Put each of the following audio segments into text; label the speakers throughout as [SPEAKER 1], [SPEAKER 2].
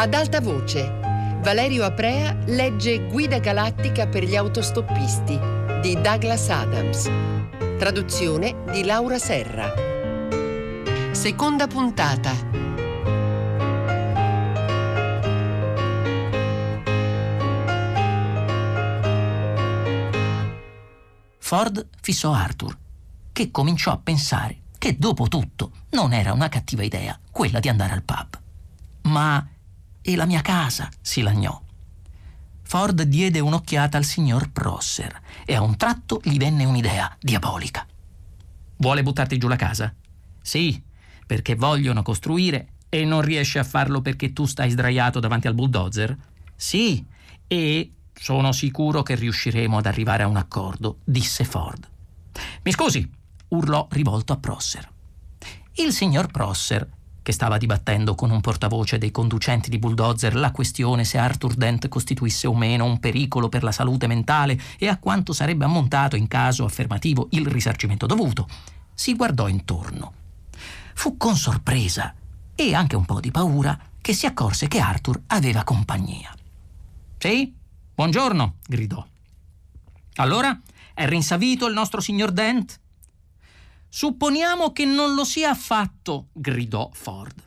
[SPEAKER 1] Ad alta voce, Valerio Aprea legge Guida galattica per gli autostoppisti di Douglas Adams. Traduzione di Laura Serra. Seconda puntata.
[SPEAKER 2] Ford fissò Arthur, che cominciò a pensare che dopo tutto non era una cattiva idea quella di andare al pub. Ma e la mia casa? si lagnò. Ford diede un'occhiata al signor Prosser e a un tratto gli venne un'idea diabolica.
[SPEAKER 3] Vuole buttarti giù la casa? Sì, perché vogliono costruire e non riesce a farlo perché tu stai sdraiato davanti al bulldozer? Sì, e sono sicuro che riusciremo ad arrivare a un accordo, disse Ford. Mi scusi, urlò rivolto a Prosser. Il signor Prosser che stava dibattendo con un portavoce dei conducenti di bulldozer la questione se Arthur Dent costituisse o meno un pericolo per la salute mentale e a quanto sarebbe ammontato in caso affermativo il risarcimento dovuto, si guardò intorno. Fu con sorpresa e anche un po' di paura che si accorse che Arthur aveva compagnia. Sì? Buongiorno, gridò. Allora, è rinsavito il nostro signor Dent? Supponiamo che non lo sia affatto, gridò Ford.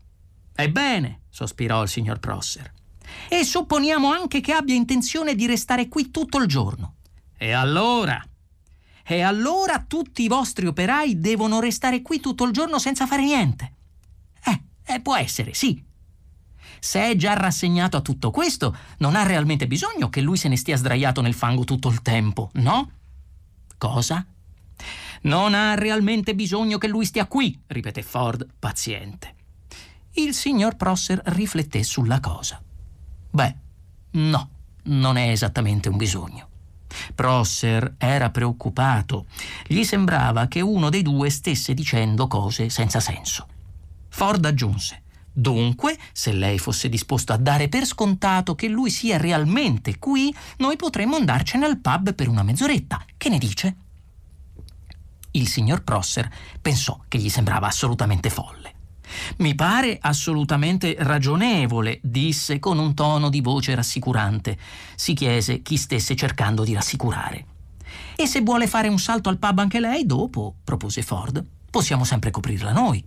[SPEAKER 3] Ebbene, sospirò il signor Prosser. E supponiamo anche che abbia intenzione di restare qui tutto il giorno. E allora? E allora tutti i vostri operai devono restare qui tutto il giorno senza fare niente? Eh, eh può essere, sì. Se è già rassegnato a tutto questo, non ha realmente bisogno che lui se ne stia sdraiato nel fango tutto il tempo, no? Cosa? Non ha realmente bisogno che lui stia qui, ripeté Ford, paziente. Il signor Prosser rifletté sulla cosa. Beh, no, non è esattamente un bisogno. Prosser era preoccupato. Gli sembrava che uno dei due stesse dicendo cose senza senso. Ford aggiunse: Dunque, se lei fosse disposto a dare per scontato che lui sia realmente qui, noi potremmo andarcene al pub per una mezz'oretta. Che ne dice? Il signor Prosser pensò che gli sembrava assolutamente folle. Mi pare assolutamente ragionevole, disse con un tono di voce rassicurante. Si chiese chi stesse cercando di rassicurare. E se vuole fare un salto al pub anche lei, dopo, propose Ford, possiamo sempre coprirla noi.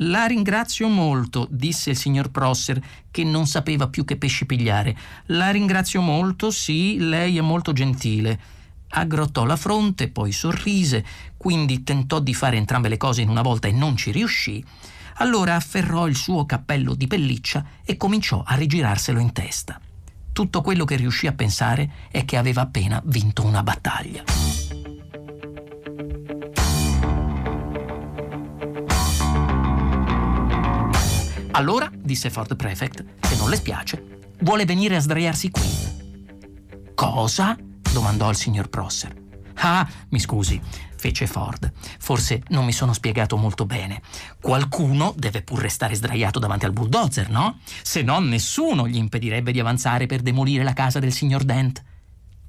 [SPEAKER 3] La ringrazio molto, disse il signor Prosser, che non sapeva più che pesci pigliare. La ringrazio molto, sì, lei è molto gentile. Aggrottò la fronte, poi sorrise, quindi tentò di fare entrambe le cose in una volta e non ci riuscì. Allora afferrò il suo cappello di pelliccia e cominciò a rigirarselo in testa. Tutto quello che riuscì a pensare è che aveva appena vinto una battaglia. Allora, disse Ford Prefect, se non le spiace, vuole venire a sdraiarsi qui. Cosa? Domandò il signor Prosser. Ah, mi scusi, fece Ford. Forse non mi sono spiegato molto bene. Qualcuno deve pur restare sdraiato davanti al bulldozer, no? Se no, nessuno gli impedirebbe di avanzare per demolire la casa del signor Dent.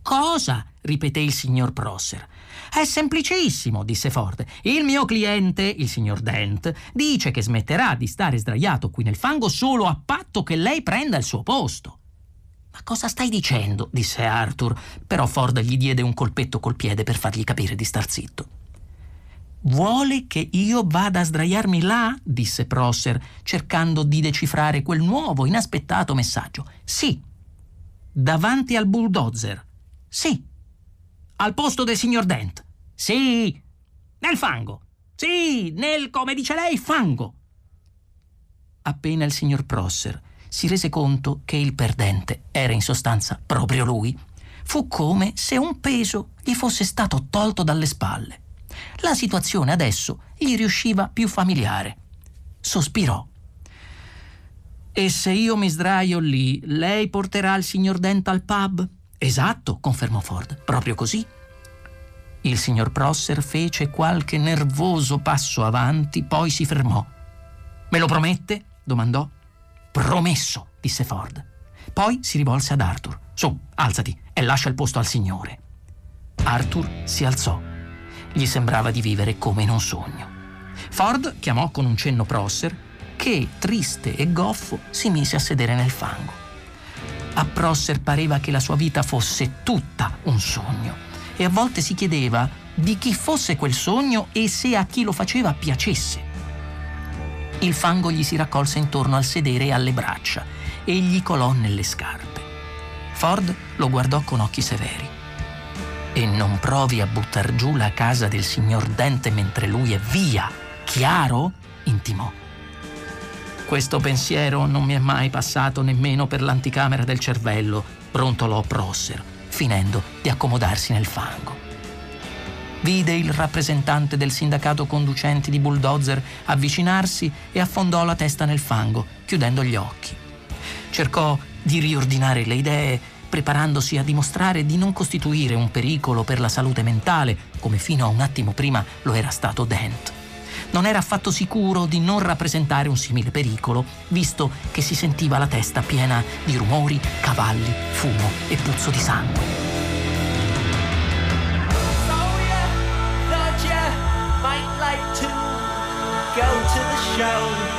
[SPEAKER 3] Cosa? ripeté il signor Prosser. È semplicissimo, disse Ford. Il mio cliente, il signor Dent, dice che smetterà di stare sdraiato qui nel fango solo a patto che lei prenda il suo posto. Ma cosa stai dicendo? disse Arthur, però Ford gli diede un colpetto col piede per fargli capire di star zitto. Vuole che io vada a sdraiarmi là? disse Prosser, cercando di decifrare quel nuovo, inaspettato messaggio. Sì. Davanti al bulldozer. Sì. Al posto del signor Dent. Sì. Nel fango. Sì, nel, come dice lei, fango. Appena il signor Prosser si rese conto che il perdente era in sostanza proprio lui. Fu come se un peso gli fosse stato tolto dalle spalle. La situazione adesso gli riusciva più familiare. Sospirò. E se io mi sdraio lì, lei porterà il signor Dent al pub? Esatto, confermò Ford, proprio così. Il signor Prosser fece qualche nervoso passo avanti, poi si fermò. Me lo promette? domandò. Promesso, disse Ford. Poi si rivolse ad Arthur. Su, alzati e lascia il posto al signore. Arthur si alzò. Gli sembrava di vivere come in un sogno. Ford chiamò con un cenno Prosser che, triste e goffo, si mise a sedere nel fango. A Prosser pareva che la sua vita fosse tutta un sogno e a volte si chiedeva di chi fosse quel sogno e se a chi lo faceva piacesse. Il fango gli si raccolse intorno al sedere e alle braccia e gli colò nelle scarpe. Ford lo guardò con occhi severi. E non provi a buttar giù la casa del signor Dente mentre lui è via, chiaro? intimò. Questo pensiero non mi è mai passato nemmeno per l'anticamera del cervello, brontolò Prosser, finendo di accomodarsi nel fango. Vide il rappresentante del sindacato conducenti di bulldozer avvicinarsi e affondò la testa nel fango, chiudendo gli occhi. Cercò di riordinare le idee, preparandosi a dimostrare di non costituire un pericolo per la salute mentale, come fino a un attimo prima lo era stato Dent. Non era affatto sicuro di non rappresentare un simile pericolo, visto che si sentiva la testa piena di rumori, cavalli, fumo e puzzo di sangue. shall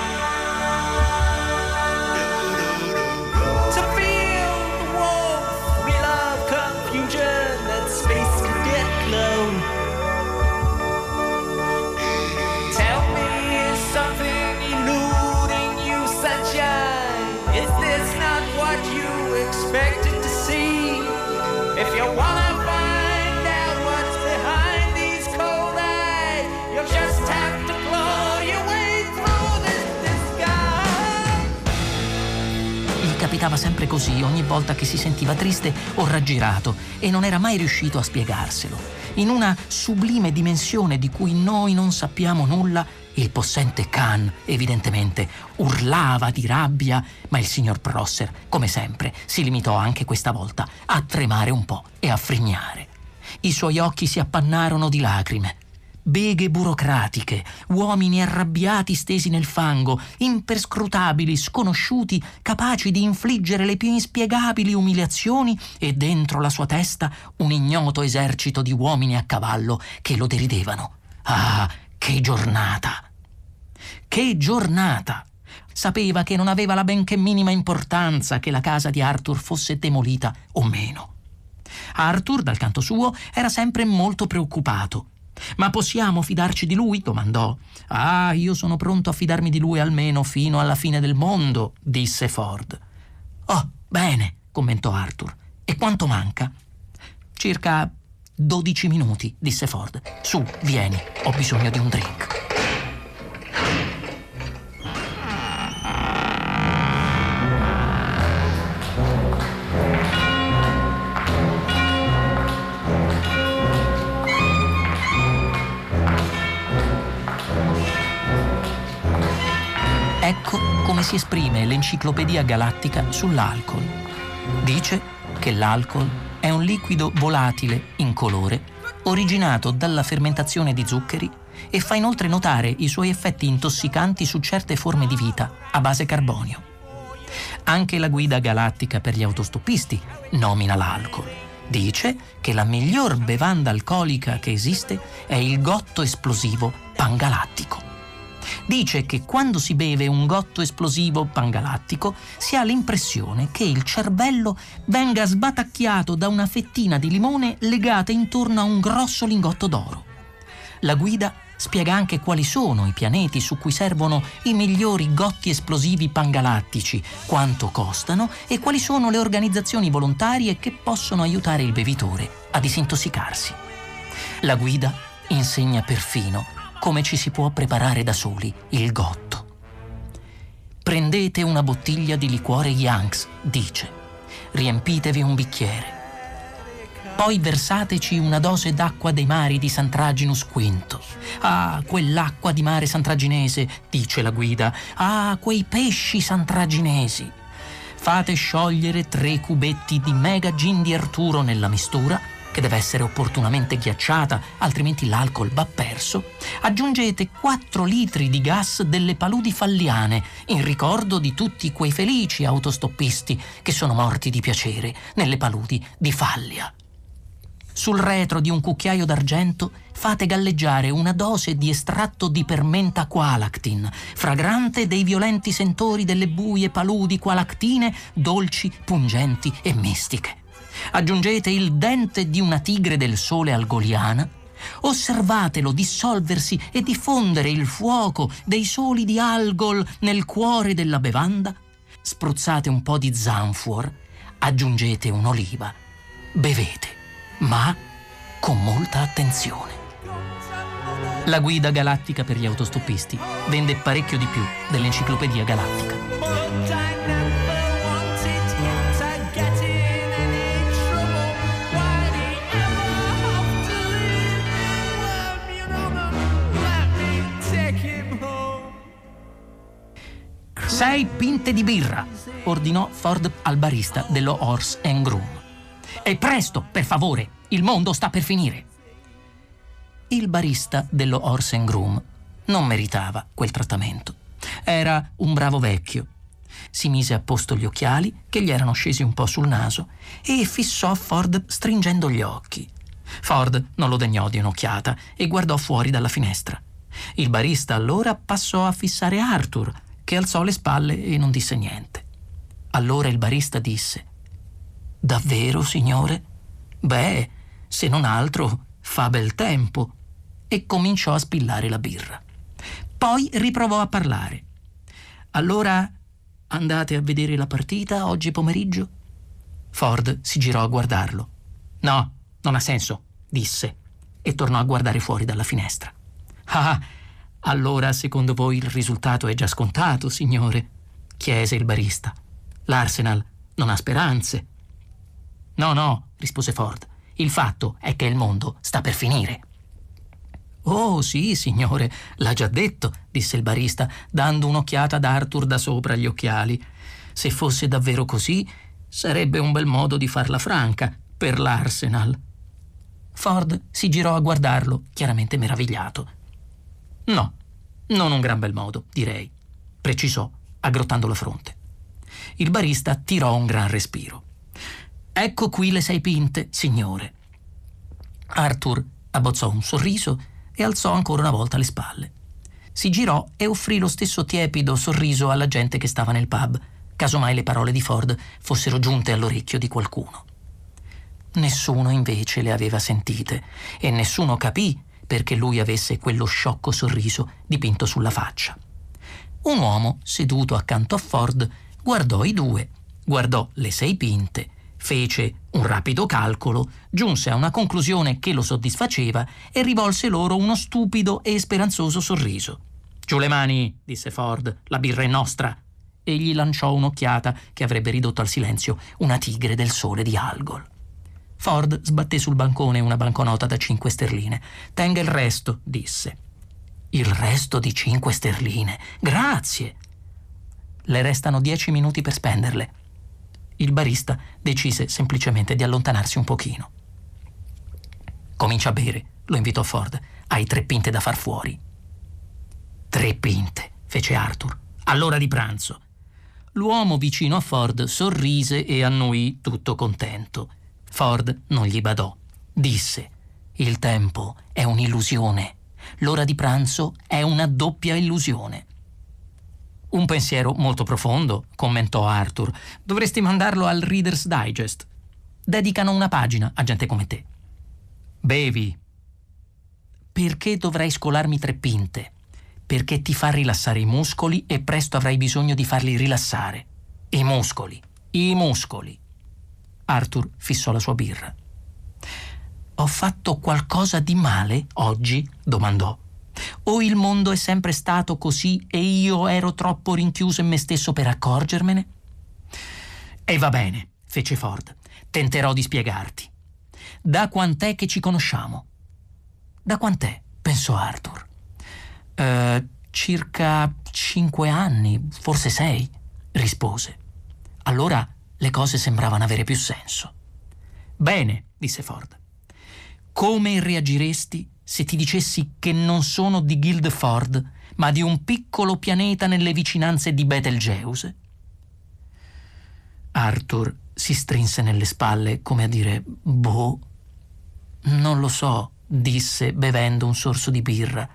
[SPEAKER 3] Capitava sempre così ogni volta che si sentiva triste o raggirato e non era mai riuscito a spiegarselo. In una sublime dimensione di cui noi non sappiamo nulla, il possente Khan, evidentemente, urlava di rabbia, ma il signor Prosser, come sempre, si limitò anche questa volta a tremare un po' e a frignare. I suoi occhi si appannarono di lacrime. Beghe burocratiche, uomini arrabbiati stesi nel fango, imperscrutabili, sconosciuti, capaci di infliggere le più inspiegabili umiliazioni e dentro la sua testa un ignoto esercito di uomini a cavallo che lo deridevano. Ah, che giornata! Che giornata! Sapeva che non aveva la benché minima importanza che la casa di Arthur fosse demolita o meno. Arthur, dal canto suo, era sempre molto preoccupato. Ma possiamo fidarci di lui? domandò. Ah, io sono pronto a fidarmi di lui almeno fino alla fine del mondo, disse Ford. Oh, bene, commentò Arthur. E quanto manca? Circa dodici minuti, disse Ford. Su, vieni, ho bisogno di un drink. Si esprime l'enciclopedia galattica sull'alcol. Dice che l'alcol è un liquido volatile, incolore, originato dalla fermentazione di zuccheri e fa inoltre notare i suoi effetti intossicanti su certe forme di vita a base carbonio. Anche la guida galattica per gli autostoppisti nomina l'alcol. Dice che la miglior bevanda alcolica che esiste è il gotto esplosivo pangalattico. Dice che quando si beve un gotto esplosivo pangalattico si ha l'impressione che il cervello venga sbatacchiato da una fettina di limone legata intorno a un grosso lingotto d'oro. La guida spiega anche quali sono i pianeti su cui servono i migliori gotti esplosivi pangalattici, quanto costano e quali sono le organizzazioni volontarie che possono aiutare il bevitore a disintossicarsi. La guida insegna perfino come ci si può preparare da soli il gotto. Prendete una bottiglia di liquore Yanks, dice. Riempitevi un bicchiere. Poi versateci una dose d'acqua dei mari di Santraginus V. Ah, quell'acqua di mare santraginese, dice la guida. Ah, quei pesci santraginesi. Fate sciogliere tre cubetti di mega gin di Arturo nella mistura che deve essere opportunamente ghiacciata, altrimenti l'alcol va perso, aggiungete 4 litri di gas delle paludi falliane in ricordo di tutti quei felici autostoppisti che sono morti di piacere nelle paludi di Fallia. Sul retro di un cucchiaio d'argento fate galleggiare una dose di estratto di permenta qualactin, fragrante dei violenti sentori delle buie paludi qualactine, dolci, pungenti e mistiche. Aggiungete il dente di una tigre del sole algoliana Osservatelo dissolversi e diffondere il fuoco dei soli di algol nel cuore della bevanda. Spruzzate un po' di zanfuor, aggiungete un'oliva, bevete, ma con molta attenzione. La guida galattica per gli autostoppisti vende parecchio di più dell'enciclopedia galattica. Sei pinte di birra, ordinò Ford al barista dello Horse and Groom. E presto, per favore, il mondo sta per finire. Il barista dello Horse and Groom non meritava quel trattamento. Era un bravo vecchio. Si mise a posto gli occhiali, che gli erano scesi un po' sul naso, e fissò Ford stringendo gli occhi. Ford non lo degnò di un'occhiata e guardò fuori dalla finestra. Il barista allora passò a fissare Arthur, che alzò le spalle e non disse niente. Allora il barista disse: Davvero, signore? Beh, se non altro, fa bel tempo. E cominciò a spillare la birra. Poi riprovò a parlare. Allora andate a vedere la partita oggi pomeriggio? Ford si girò a guardarlo. No, non ha senso, disse, e tornò a guardare fuori dalla finestra. Ah, allora, secondo voi il risultato è già scontato, signore? chiese il barista. L'Arsenal non ha speranze. No, no, rispose Ford. Il fatto è che il mondo sta per finire. Oh, sì, signore, l'ha già detto, disse il barista, dando un'occhiata ad Arthur da sopra gli occhiali. Se fosse davvero così, sarebbe un bel modo di farla franca per l'Arsenal. Ford si girò a guardarlo, chiaramente meravigliato. No, non un gran bel modo, direi, precisò, aggrottando la fronte. Il barista tirò un gran respiro. Ecco qui le sei pinte, signore. Arthur abbozzò un sorriso e alzò ancora una volta le spalle. Si girò e offrì lo stesso tiepido sorriso alla gente che stava nel pub, casomai le parole di Ford fossero giunte all'orecchio di qualcuno. Nessuno invece le aveva sentite e nessuno capì perché lui avesse quello sciocco sorriso dipinto sulla faccia. Un uomo, seduto accanto a Ford, guardò i due, guardò le sei pinte, fece un rapido calcolo, giunse a una conclusione che lo soddisfaceva e rivolse loro uno stupido e speranzoso sorriso. Giù le mani, disse Ford, la birra è nostra. E gli lanciò un'occhiata che avrebbe ridotto al silenzio una tigre del sole di Algol. Ford sbatté sul bancone una banconota da cinque sterline. Tenga il resto, disse. Il resto di cinque sterline. Grazie. Le restano dieci minuti per spenderle. Il barista decise semplicemente di allontanarsi un pochino. Comincia a bere, lo invitò Ford. Hai tre pinte da far fuori. Tre pinte, fece Arthur. All'ora di pranzo. L'uomo vicino a Ford sorrise e annuì tutto contento. Ford non gli badò. Disse: Il tempo è un'illusione. L'ora di pranzo è una doppia illusione. Un pensiero molto profondo, commentò Arthur. Dovresti mandarlo al Reader's Digest. Dedicano una pagina a gente come te. Bevi. Perché dovrei scolarmi tre pinte? Perché ti fa rilassare i muscoli e presto avrai bisogno di farli rilassare. I muscoli. I muscoli. Arthur fissò la sua birra. Ho fatto qualcosa di male oggi? domandò. O il mondo è sempre stato così e io ero troppo rinchiuso in me stesso per accorgermene? E va bene, fece Ford. Tenterò di spiegarti. Da quant'è che ci conosciamo? Da quant'è? pensò Arthur. Uh, circa cinque anni, forse sei, rispose. Allora le cose sembravano avere più senso. Bene, disse Ford. Come reagiresti se ti dicessi che non sono di Guildford, ma di un piccolo pianeta nelle vicinanze di Betelgeuse? Arthur si strinse nelle spalle come a dire: Boh, non lo so, disse bevendo un sorso di birra.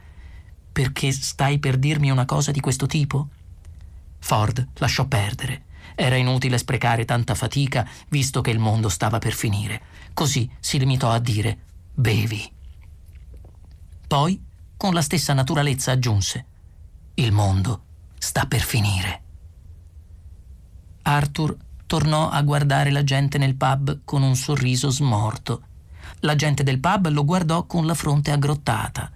[SPEAKER 3] Perché stai per dirmi una cosa di questo tipo? Ford lasciò perdere. Era inutile sprecare tanta fatica, visto che il mondo stava per finire. Così si limitò a dire bevi. Poi, con la stessa naturalezza, aggiunse il mondo sta per finire. Arthur tornò a guardare la gente nel pub con un sorriso smorto. La gente del pub lo guardò con la fronte aggrottata.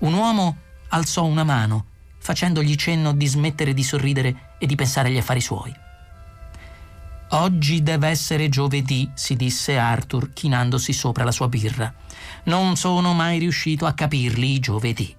[SPEAKER 3] Un uomo alzò una mano, facendogli cenno di smettere di sorridere e di pensare agli affari suoi. Oggi deve essere giovedì, si disse Arthur, chinandosi sopra la sua birra. Non sono mai riuscito a capirli i giovedì.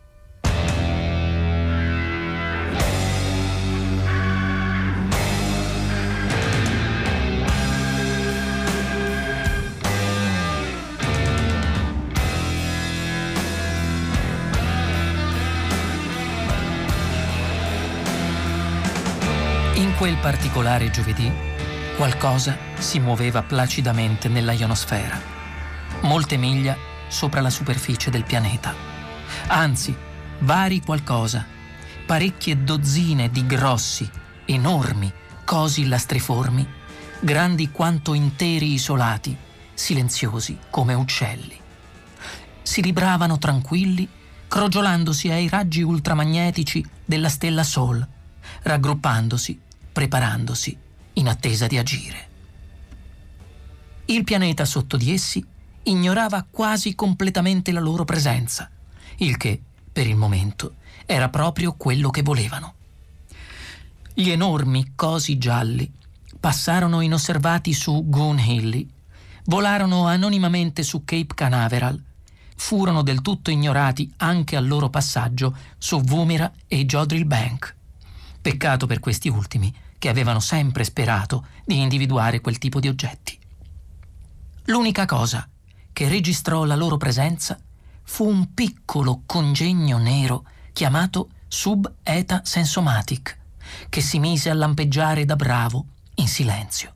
[SPEAKER 3] In quel particolare giovedì, qualcosa si muoveva placidamente nella ionosfera, molte miglia sopra la superficie del pianeta. Anzi, vari qualcosa, parecchie dozzine di grossi, enormi, cosi lastriformi, grandi quanto interi isolati, silenziosi come uccelli. Si libravano tranquilli, crogiolandosi ai raggi ultramagnetici della stella Sol, raggruppandosi preparandosi in attesa di agire. Il pianeta sotto di essi ignorava quasi completamente la loro presenza, il che, per il momento, era proprio quello che volevano. Gli enormi cosi gialli passarono inosservati su Goon Hilly, volarono anonimamente su Cape Canaveral, furono del tutto ignorati anche al loro passaggio su Woomera e Jodrell Bank. Peccato per questi ultimi, che avevano sempre sperato di individuare quel tipo di oggetti. L'unica cosa che registrò la loro presenza fu un piccolo congegno nero chiamato Sub-Eta Sensomatic, che si mise a lampeggiare da bravo in silenzio.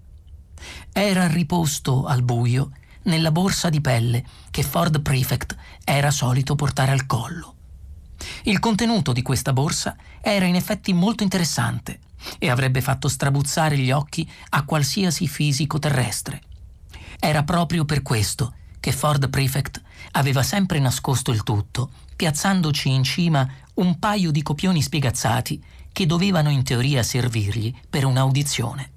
[SPEAKER 3] Era riposto al buio nella borsa di pelle che Ford Prefect era solito portare al collo. Il contenuto di questa borsa era in effetti molto interessante e avrebbe fatto strabuzzare gli occhi a qualsiasi fisico terrestre. Era proprio per questo che Ford Prefect aveva sempre nascosto il tutto, piazzandoci in cima un paio di copioni spiegazzati che dovevano in teoria servirgli per un'audizione.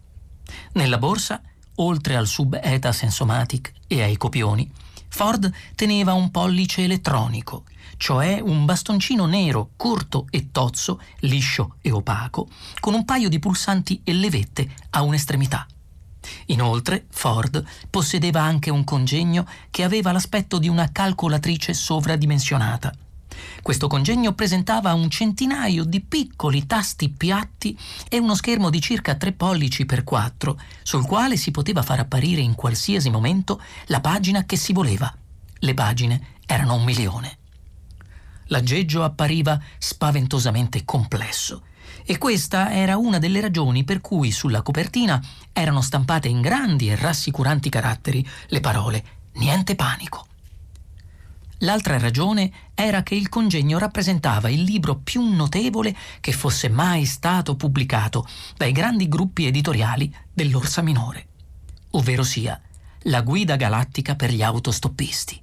[SPEAKER 3] Nella borsa, oltre al sub-eta sensomatic e ai copioni, Ford teneva un pollice elettronico cioè un bastoncino nero, corto e tozzo, liscio e opaco, con un paio di pulsanti e levette a un'estremità. Inoltre, Ford possedeva anche un congegno che aveva l'aspetto di una calcolatrice sovradimensionata. Questo congegno presentava un centinaio di piccoli tasti piatti e uno schermo di circa 3 pollici per 4, sul quale si poteva far apparire in qualsiasi momento la pagina che si voleva. Le pagine erano un milione. L'aggeggio appariva spaventosamente complesso e questa era una delle ragioni per cui sulla copertina erano stampate in grandi e rassicuranti caratteri le parole niente panico. L'altra ragione era che il congegno rappresentava il libro più notevole che fosse mai stato pubblicato dai grandi gruppi editoriali dell'Orsa Minore, ovvero sia la guida galattica per gli autostoppisti.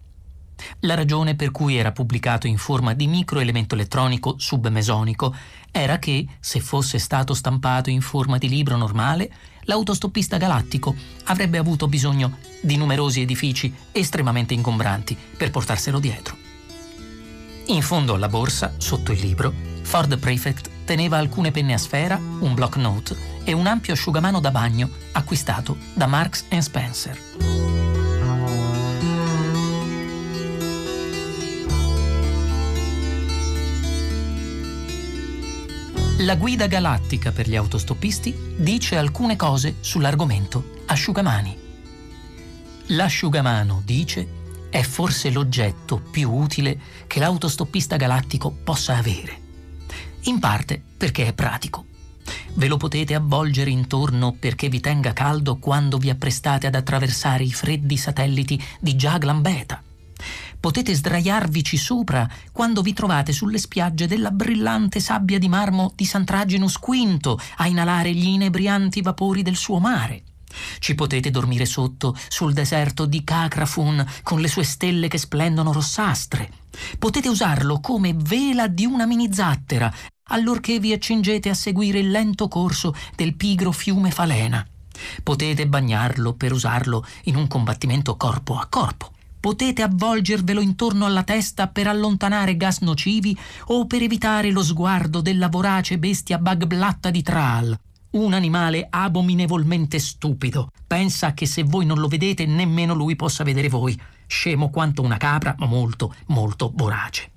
[SPEAKER 3] La ragione per cui era pubblicato in forma di microelemento elettronico submesonico era che, se fosse stato stampato in forma di libro normale, l'autostoppista galattico avrebbe avuto bisogno di numerosi edifici estremamente ingombranti per portarselo dietro. In fondo alla borsa, sotto il libro, Ford Prefect teneva alcune penne a sfera, un block note e un ampio asciugamano da bagno acquistato da Marks Spencer. La guida galattica per gli autostoppisti dice alcune cose sull'argomento asciugamani. L'asciugamano, dice, è forse l'oggetto più utile che l'autostoppista galattico possa avere. In parte perché è pratico. Ve lo potete avvolgere intorno perché vi tenga caldo quando vi apprestate ad attraversare i freddi satelliti di Jaglan Beta Potete sdraiarvici sopra quando vi trovate sulle spiagge della brillante sabbia di marmo di Sant'Aginus V a inalare gli inebrianti vapori del suo mare. Ci potete dormire sotto sul deserto di Cacrafun con le sue stelle che splendono rossastre. Potete usarlo come vela di una mini zattera allorché vi accingete a seguire il lento corso del pigro fiume Falena. Potete bagnarlo per usarlo in un combattimento corpo a corpo potete avvolgervelo intorno alla testa per allontanare gas nocivi o per evitare lo sguardo della vorace bestia bagblatta di Traal. Un animale abominevolmente stupido. Pensa che se voi non lo vedete nemmeno lui possa vedere voi. Scemo quanto una capra, ma molto, molto vorace.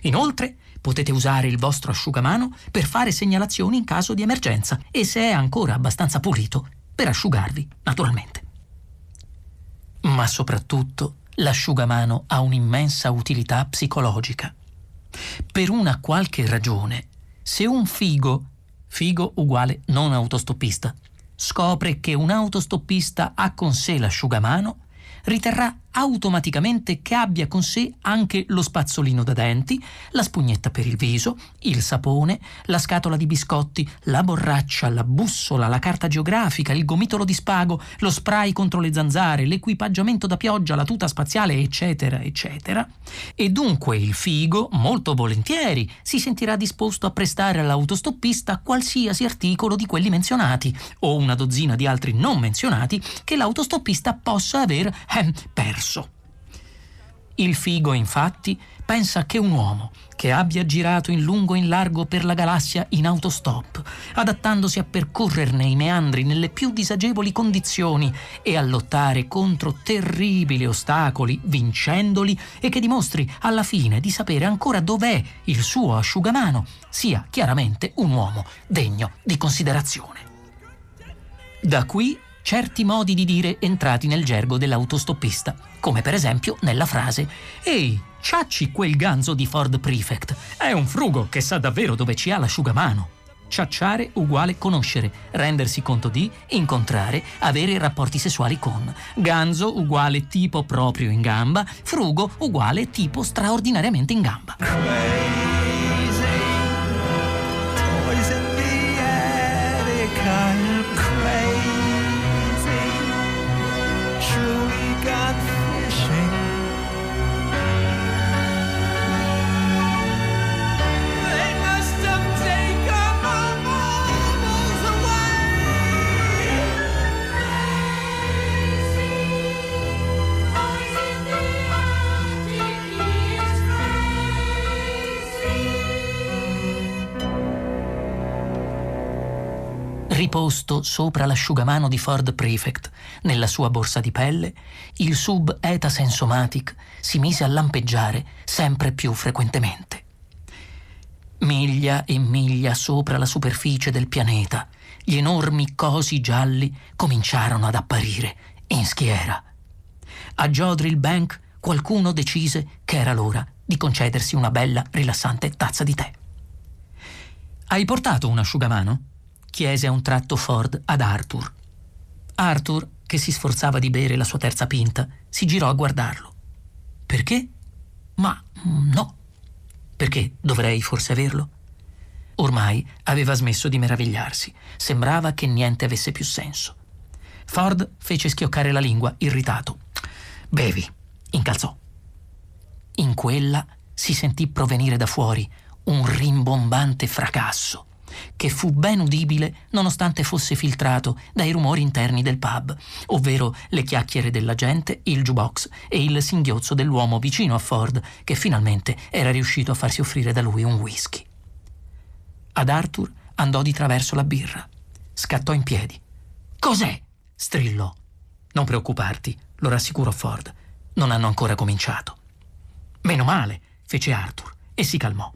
[SPEAKER 3] Inoltre, potete usare il vostro asciugamano per fare segnalazioni in caso di emergenza e se è ancora abbastanza pulito, per asciugarvi, naturalmente. Ma soprattutto l'asciugamano ha un'immensa utilità psicologica. Per una qualche ragione, se un figo, figo uguale non autostoppista, scopre che un autostoppista ha con sé l'asciugamano, riterrà automaticamente che abbia con sé anche lo spazzolino da denti, la spugnetta per il viso, il sapone, la scatola di biscotti, la borraccia, la bussola, la carta geografica, il gomitolo di spago, lo spray contro le zanzare, l'equipaggiamento da pioggia, la tuta spaziale, eccetera, eccetera. E dunque il figo, molto volentieri, si sentirà disposto a prestare all'autostoppista qualsiasi articolo di quelli menzionati, o una dozzina di altri non menzionati, che l'autostoppista possa aver eh, perso diverso. Il figo, infatti, pensa che un uomo che abbia girato in lungo e in largo per la galassia in autostop, adattandosi a percorrerne i meandri nelle più disagevoli condizioni e a lottare contro terribili ostacoli, vincendoli, e che dimostri alla fine di sapere ancora dov'è il suo asciugamano, sia chiaramente un uomo degno di considerazione. Da qui certi modi di dire entrati nel gergo dell'autostoppista, come per esempio nella frase Ehi, ciacci quel ganzo di Ford Prefect, è un frugo che sa davvero dove ci ha l'asciugamano. Ciacciare uguale conoscere, rendersi conto di, incontrare, avere rapporti sessuali con. Ganzo uguale tipo proprio in gamba, frugo uguale tipo straordinariamente in gamba. Riposto sopra l'asciugamano di Ford Prefect, nella sua borsa di pelle, il sub Eta Sensomatic si mise a lampeggiare sempre più frequentemente. Miglia e miglia sopra la superficie del pianeta, gli enormi cosi gialli cominciarono ad apparire in schiera. A Jodril Bank qualcuno decise che era l'ora di concedersi una bella, rilassante tazza di tè. Hai portato un asciugamano? Chiese a un tratto Ford ad Arthur. Arthur, che si sforzava di bere la sua terza pinta, si girò a guardarlo. Perché? Ma mm, no. Perché dovrei forse averlo? Ormai aveva smesso di meravigliarsi. Sembrava che niente avesse più senso. Ford fece schioccare la lingua, irritato. Bevi, incalzò. In quella si sentì provenire da fuori un rimbombante fracasso che fu ben udibile nonostante fosse filtrato dai rumori interni del pub, ovvero le chiacchiere della gente, il jukebox e il singhiozzo dell'uomo vicino a Ford che finalmente era riuscito a farsi offrire da lui un whisky. Ad Arthur andò di traverso la birra. Scattò in piedi. Cos'è? strillò. Non preoccuparti, lo rassicurò Ford. Non hanno ancora cominciato. Meno male, fece Arthur e si calmò.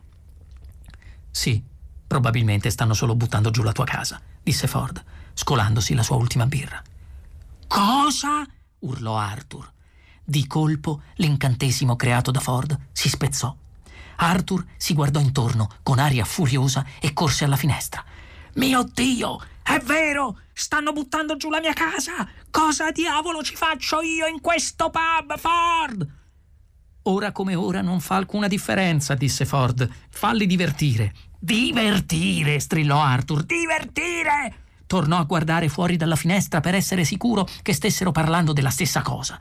[SPEAKER 3] Sì, Probabilmente stanno solo buttando giù la tua casa, disse Ford, scolandosi la sua ultima birra. Cosa? urlò Arthur. Di colpo l'incantesimo creato da Ford si spezzò. Arthur si guardò intorno con aria furiosa e corse alla finestra. Mio Dio, è vero! Stanno buttando giù la mia casa! Cosa diavolo ci faccio io in questo pub, Ford? Ora come ora non fa alcuna differenza, disse Ford. Falli divertire. Divertire, strillò Arthur. Divertire! Tornò a guardare fuori dalla finestra per essere sicuro che stessero parlando della stessa cosa.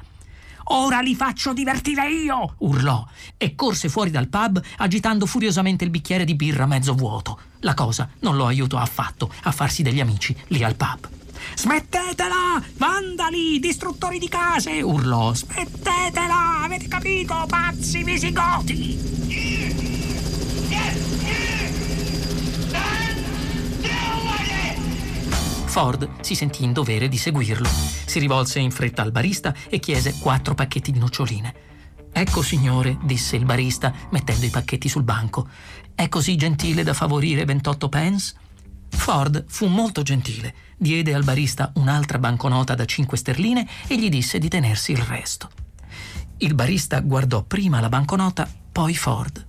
[SPEAKER 3] Ora li faccio divertire io! urlò e corse fuori dal pub agitando furiosamente il bicchiere di birra mezzo vuoto. La cosa non lo aiutò affatto a farsi degli amici lì al pub. Smettetela! Vandali! Distruttori di case! urlò. Smettetela! Avete capito? Pazzi visigoti! Ford si sentì in dovere di seguirlo. Si rivolse in fretta al barista e chiese quattro pacchetti di noccioline. Ecco, signore, disse il barista, mettendo i pacchetti sul banco. È così gentile da favorire 28 pence? Ford fu molto gentile, diede al barista un'altra banconota da 5 sterline e gli disse di tenersi il resto. Il barista guardò prima la banconota, poi Ford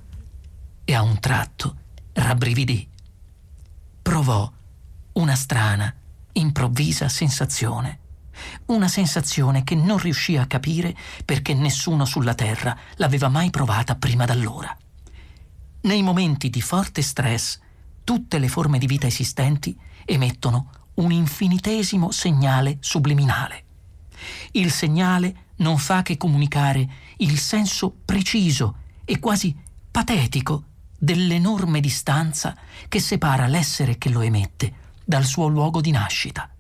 [SPEAKER 3] e a un tratto rabbrividì. Provò una strana, improvvisa sensazione. Una sensazione che non riuscì a capire perché nessuno sulla Terra l'aveva mai provata prima d'allora. Nei momenti di forte stress, tutte le forme di vita esistenti emettono un infinitesimo segnale subliminale. Il segnale non fa che comunicare il senso preciso e quasi patetico dell'enorme distanza che separa l'essere che lo emette dal suo luogo di nascita.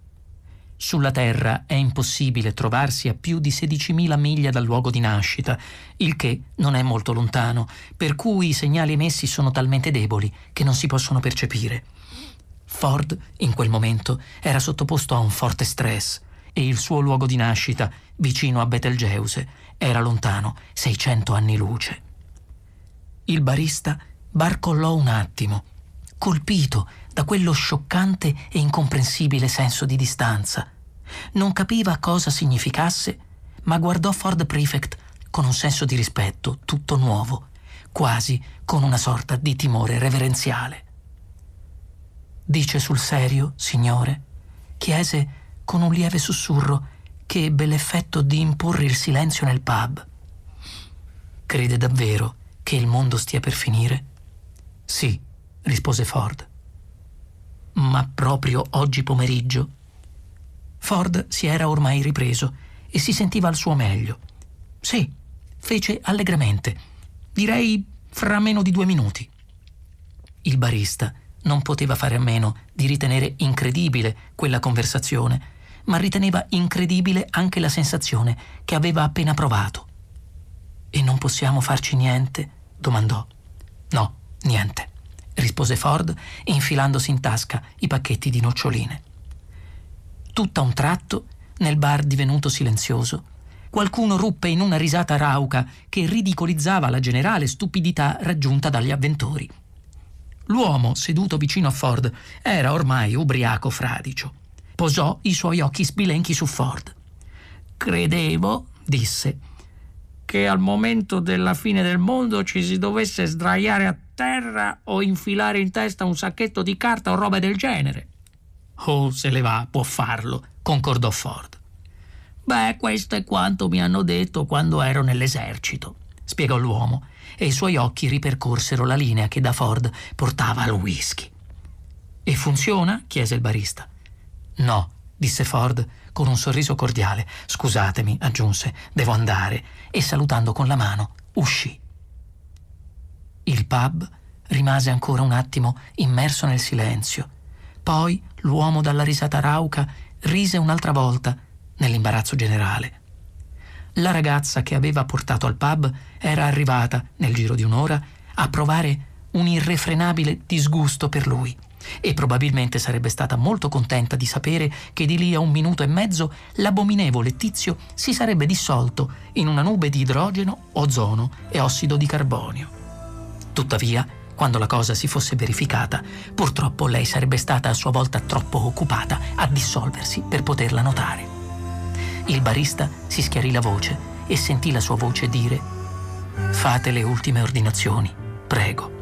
[SPEAKER 3] Sulla Terra è impossibile trovarsi a più di 16.000 miglia dal luogo di nascita, il che non è molto lontano, per cui i segnali emessi sono talmente deboli che non si possono percepire. Ford, in quel momento, era sottoposto a un forte stress e il suo luogo di nascita, vicino a Betelgeuse, era lontano 600 anni luce. Il barista barcollò un attimo, colpito da quello scioccante e incomprensibile senso di distanza. Non capiva cosa significasse, ma guardò Ford Prefect con un senso di rispetto tutto nuovo, quasi con una sorta di timore reverenziale. Dice sul serio, signore? chiese con un lieve sussurro che ebbe l'effetto di imporre il silenzio nel pub. Crede davvero che il mondo stia per finire? Sì, rispose Ford. Ma proprio oggi pomeriggio? Ford si era ormai ripreso e si sentiva al suo meglio. Sì, fece allegramente. Direi fra meno di due minuti. Il barista non poteva fare a meno di ritenere incredibile quella conversazione, ma riteneva incredibile anche la sensazione che aveva appena provato. E non possiamo farci niente? domandò. No, niente rispose Ford, infilandosi in tasca i pacchetti di noccioline. Tutto a un tratto, nel bar divenuto silenzioso, qualcuno ruppe in una risata rauca che ridicolizzava la generale stupidità raggiunta dagli avventori. L'uomo seduto vicino a Ford era ormai ubriaco fradicio. Posò i suoi occhi sbilenchi su Ford. Credevo, disse, che al momento della fine del mondo ci si dovesse sdraiare a terra o infilare in testa un sacchetto di carta o roba del genere. Oh, se le va, può farlo, concordò Ford. Beh, questo è quanto mi hanno detto quando ero nell'esercito, spiegò l'uomo, e i suoi occhi ripercorsero la linea che da Ford portava al whisky. E funziona? chiese il barista. No, disse Ford con un sorriso cordiale. Scusatemi, aggiunse, devo andare, e salutando con la mano, uscì. Il pub rimase ancora un attimo immerso nel silenzio. Poi l'uomo dalla risata rauca rise un'altra volta nell'imbarazzo generale. La ragazza che aveva portato al pub era arrivata, nel giro di un'ora, a provare un irrefrenabile disgusto per lui e probabilmente sarebbe stata molto contenta di sapere che di lì a un minuto e mezzo l'abominevole tizio si sarebbe dissolto in una nube di idrogeno, ozono e ossido di carbonio. Tuttavia, quando la cosa si fosse verificata, purtroppo lei sarebbe stata a sua volta troppo occupata a dissolversi per poterla notare. Il barista si schiarì la voce e sentì la sua voce dire Fate le ultime ordinazioni, prego.